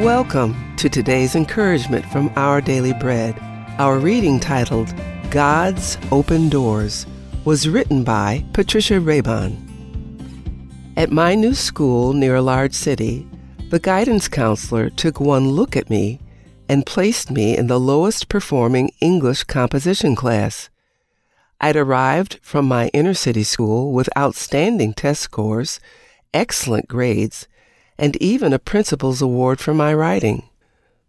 Welcome to today's encouragement from Our Daily Bread. Our reading titled God's Open Doors was written by Patricia Raybon. At my new school near a large city, the guidance counselor took one look at me and placed me in the lowest performing English composition class. I'd arrived from my inner city school with outstanding test scores, excellent grades, and even a principal's award for my writing.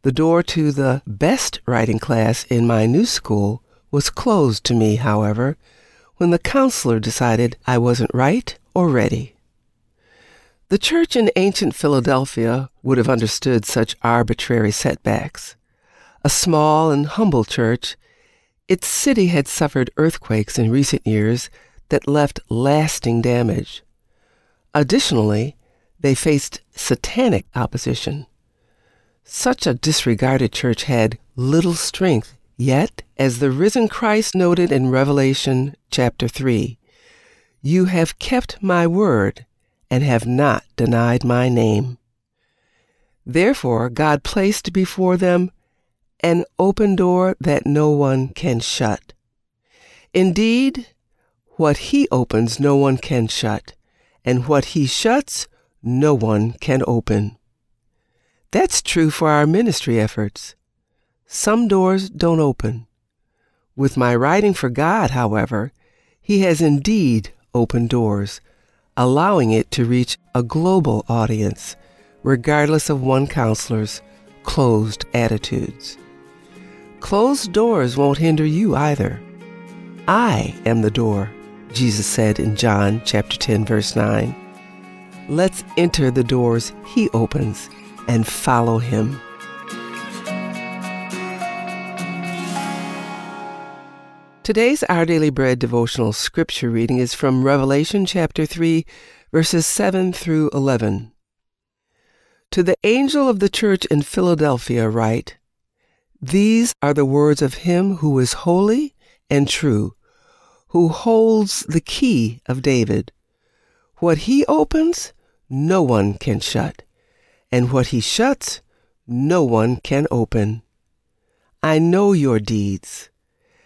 The door to the best writing class in my new school was closed to me, however, when the counselor decided I wasn't right or ready. The church in ancient Philadelphia would have understood such arbitrary setbacks. A small and humble church, its city had suffered earthquakes in recent years that left lasting damage. Additionally, they faced satanic opposition. Such a disregarded church had little strength, yet, as the risen Christ noted in Revelation chapter 3, you have kept my word and have not denied my name. Therefore, God placed before them an open door that no one can shut. Indeed, what he opens, no one can shut, and what he shuts, no one can open. That's true for our ministry efforts. Some doors don't open. With my writing for God, however, He has indeed opened doors, allowing it to reach a global audience, regardless of one counselor's closed attitudes. Closed doors won't hinder you either. I am the door, Jesus said in John chapter 10 verse 9. Let's enter the doors He opens and follow Him. Today's Our Daily Bread devotional scripture reading is from Revelation chapter 3, verses 7 through 11. To the angel of the church in Philadelphia, write These are the words of Him who is holy and true, who holds the key of David. What He opens, no one can shut, and what he shuts, no one can open. I know your deeds.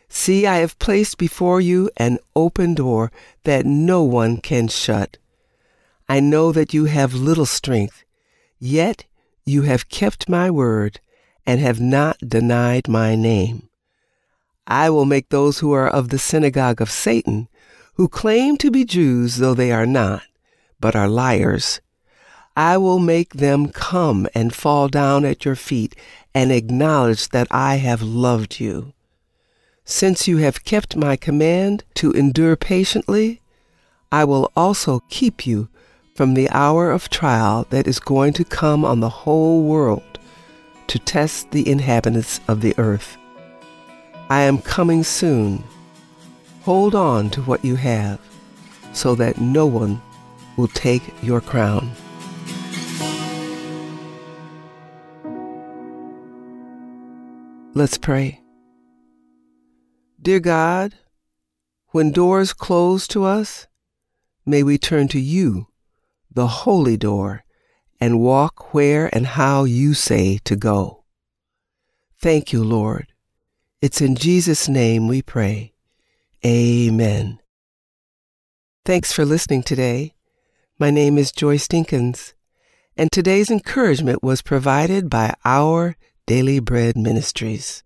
See, I have placed before you an open door that no one can shut. I know that you have little strength, yet you have kept my word and have not denied my name. I will make those who are of the synagogue of Satan, who claim to be Jews though they are not, but are liars. I will make them come and fall down at your feet and acknowledge that I have loved you. Since you have kept my command to endure patiently, I will also keep you from the hour of trial that is going to come on the whole world to test the inhabitants of the earth. I am coming soon. Hold on to what you have so that no one will take your crown. Let's pray. Dear God, when doors close to us, may we turn to you, the holy door, and walk where and how you say to go. Thank you, Lord. It's in Jesus' name we pray. Amen. Thanks for listening today. My name is Joyce Dinkins, and today's encouragement was provided by Our Daily Bread Ministries.